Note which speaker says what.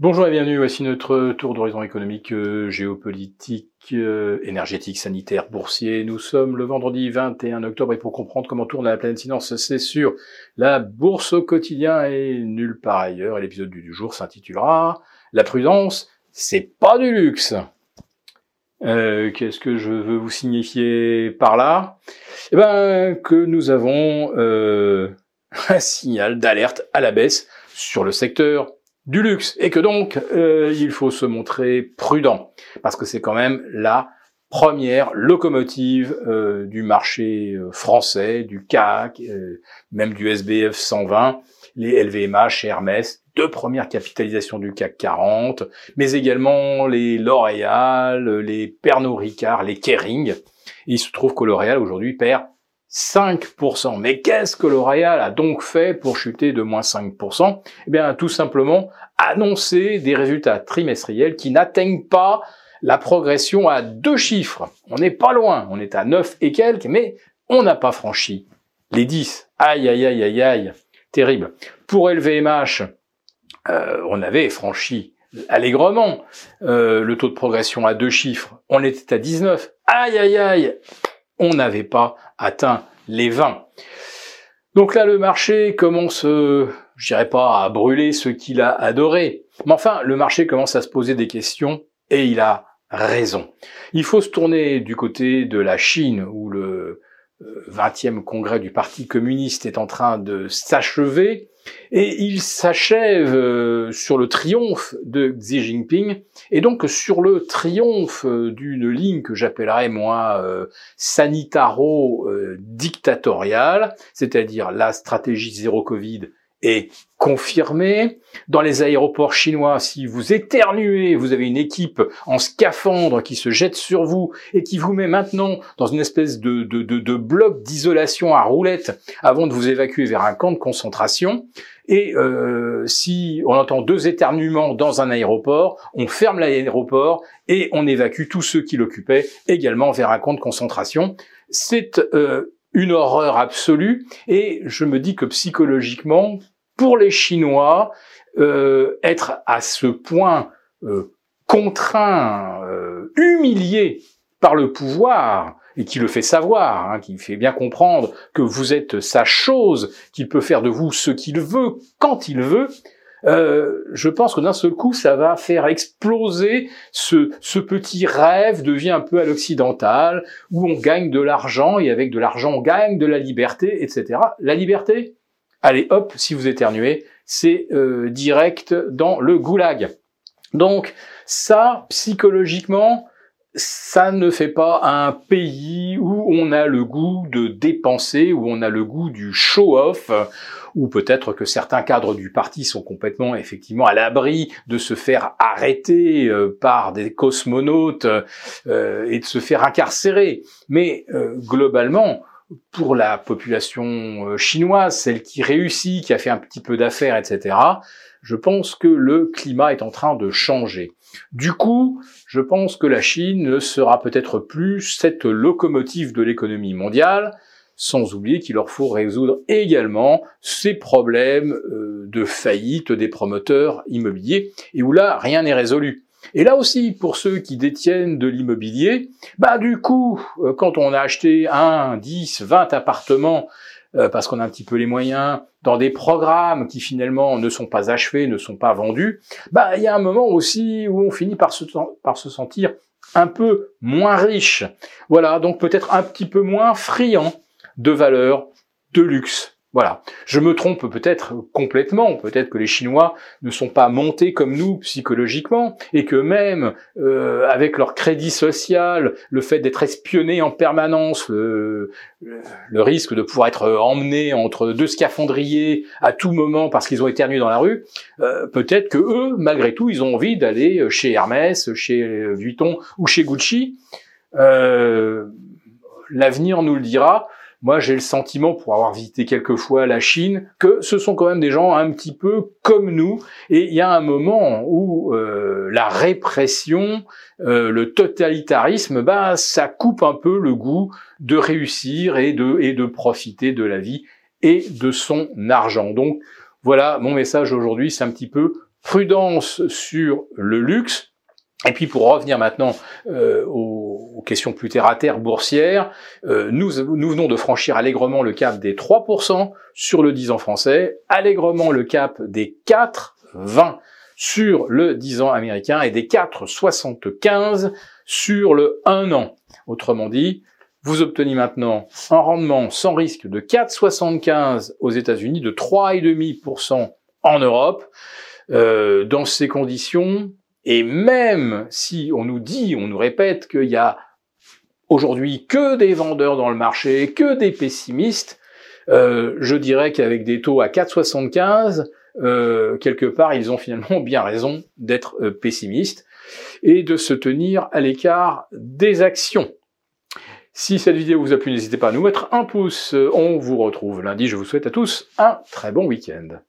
Speaker 1: Bonjour et bienvenue, voici notre tour d'horizon économique, euh, géopolitique, euh, énergétique, sanitaire, boursier. Nous sommes le vendredi 21 octobre et pour comprendre comment tourne la planète finance, c'est sûr, la bourse au quotidien et nulle part ailleurs. Et l'épisode du jour s'intitulera La prudence, c'est pas du luxe. Euh, Qu'est-ce que je veux vous signifier par là? Eh ben que nous avons un signal d'alerte à la baisse sur le secteur du luxe et que donc euh, il faut se montrer prudent parce que c'est quand même la première locomotive euh, du marché euh, français, du CAC, même du SBF 120, les LVMH et Hermès, deux premières capitalisations du CAC 40, mais également les L'Oréal, les Pernod Ricard, les Kering. Et il se trouve que L'Oréal aujourd'hui perd 5%. Mais qu'est-ce que L'Oréal a donc fait pour chuter de moins 5% Eh bien, tout simplement annoncer des résultats trimestriels qui n'atteignent pas la progression à deux chiffres. On n'est pas loin, on est à 9 et quelques, mais on n'a pas franchi les 10. Aïe, aïe, aïe, aïe, aïe, terrible. Pour LVMH, euh, on avait franchi allègrement euh, le taux de progression à deux chiffres. On était à 19. Aïe, aïe, aïe, on n'avait pas atteint les 20. Donc là, le marché commence, euh, je dirais pas à brûler ce qu'il a adoré, mais enfin, le marché commence à se poser des questions et il a raison. Il faut se tourner du côté de la Chine où le 20e congrès du Parti communiste est en train de s'achever et il s'achève euh, sur le triomphe de Xi Jinping. Et donc sur le triomphe d'une ligne que j'appellerais moi euh, sanitaro-dictatoriale, c'est-à-dire la stratégie zéro Covid est confirmé. Dans les aéroports chinois, si vous éternuez, vous avez une équipe en scaphandre qui se jette sur vous et qui vous met maintenant dans une espèce de, de, bloc d'isolation à roulette avant de vous évacuer vers un camp de concentration. Et euh, si on entend deux éternuements dans un aéroport, on ferme l'aéroport et on évacue tous ceux qui l'occupaient également vers un camp de concentration. C'est euh, une horreur absolue. Et je me dis que psychologiquement, pour les Chinois, euh, être à ce point euh, contraint, euh, humilié par le pouvoir, et qui le fait savoir, hein, qui fait bien comprendre que vous êtes sa chose, qu'il peut faire de vous ce qu'il veut, quand il veut, euh, je pense que d'un seul coup, ça va faire exploser ce, petit rêve de vie un peu à l'occidental, où on gagne de l'argent, et avec de l'argent, on gagne de la liberté, etc. La liberté Allez, hop, si vous éternuez, c'est euh, direct dans le goulag. Donc, ça, psychologiquement, ça ne fait pas un pays où on a le goût de dépenser, où on a le goût du show-off, ou peut-être que certains cadres du parti sont complètement effectivement à l'abri de se faire arrêter euh, par des cosmonautes euh, et de se faire incarcérer. Mais euh, globalement, pour la population chinoise, celle qui réussit, qui a fait un petit peu d'affaires, etc., je pense que le climat est en train de changer. Du coup, je pense que la Chine ne sera peut-être plus cette locomotive de l'économie mondiale, sans oublier qu'il leur faut résoudre également ces problèmes euh, de faillite des promoteurs immobiliers, et où là, rien n'est résolu. Et là aussi, pour ceux qui détiennent de l'immobilier, bah du coup, euh, quand on a acheté un, 10, 20 appartements, euh, parce qu'on a un petit peu les moyens, dans des programmes qui finalement ne sont pas achevés, ne sont pas vendus, bah il y a un moment aussi où on finit par se, par se sentir un peu moins riche. Voilà, donc peut-être un petit peu moins friand de valeur, de luxe. Voilà. Je me trompe peut-être complètement, peut-être que les Chinois ne sont pas montés comme nous psychologiquement, et que même euh, avec leur crédit social, le fait d'être espionné en permanence, le, risque de pouvoir être emmené entre deux scaphandriers à tout moment parce qu'ils ont éternué dans la rue, euh, peut-être que eux, malgré tout, ils ont envie d'aller chez Hermès, chez Vuitton ou chez Gucci. Euh, l'avenir nous le dira moi j'ai le sentiment, pour avoir visité quelques fois la Chine, que ce sont quand même des gens un petit peu comme nous, et il y a un moment où euh, la répression, euh, le totalitarisme, bah ça coupe un peu le goût de réussir et de, et de profiter de la vie et de son argent. Donc voilà, mon message aujourd'hui, c'est un petit peu prudence sur le luxe. Et puis pour revenir maintenant euh, aux, questions plus terre-à-terre boursières, euh, nous, nous venons de franchir allègrement le cap des 3% sur le 10 ans français, allègrement le cap des 4,20 sur le 10 ans américain et des 4,75 sur le 1 an. Autrement dit, vous obtenez maintenant un rendement sans risque de 4,75 aux États-Unis, de 3,5% en Europe. Euh, dans ces conditions, et même si on nous dit, on nous répète qu'il y a aujourd'hui que des vendeurs dans le marché, que des pessimistes, euh, je dirais qu'avec des taux à 4,75, euh, quelque part, ils ont finalement bien raison d'être euh, pessimistes et de se tenir à l'écart des actions. Si cette vidéo vous a plu, n'hésitez pas à nous mettre un pouce. On vous retrouve lundi. Je vous souhaite à tous un très bon week-end.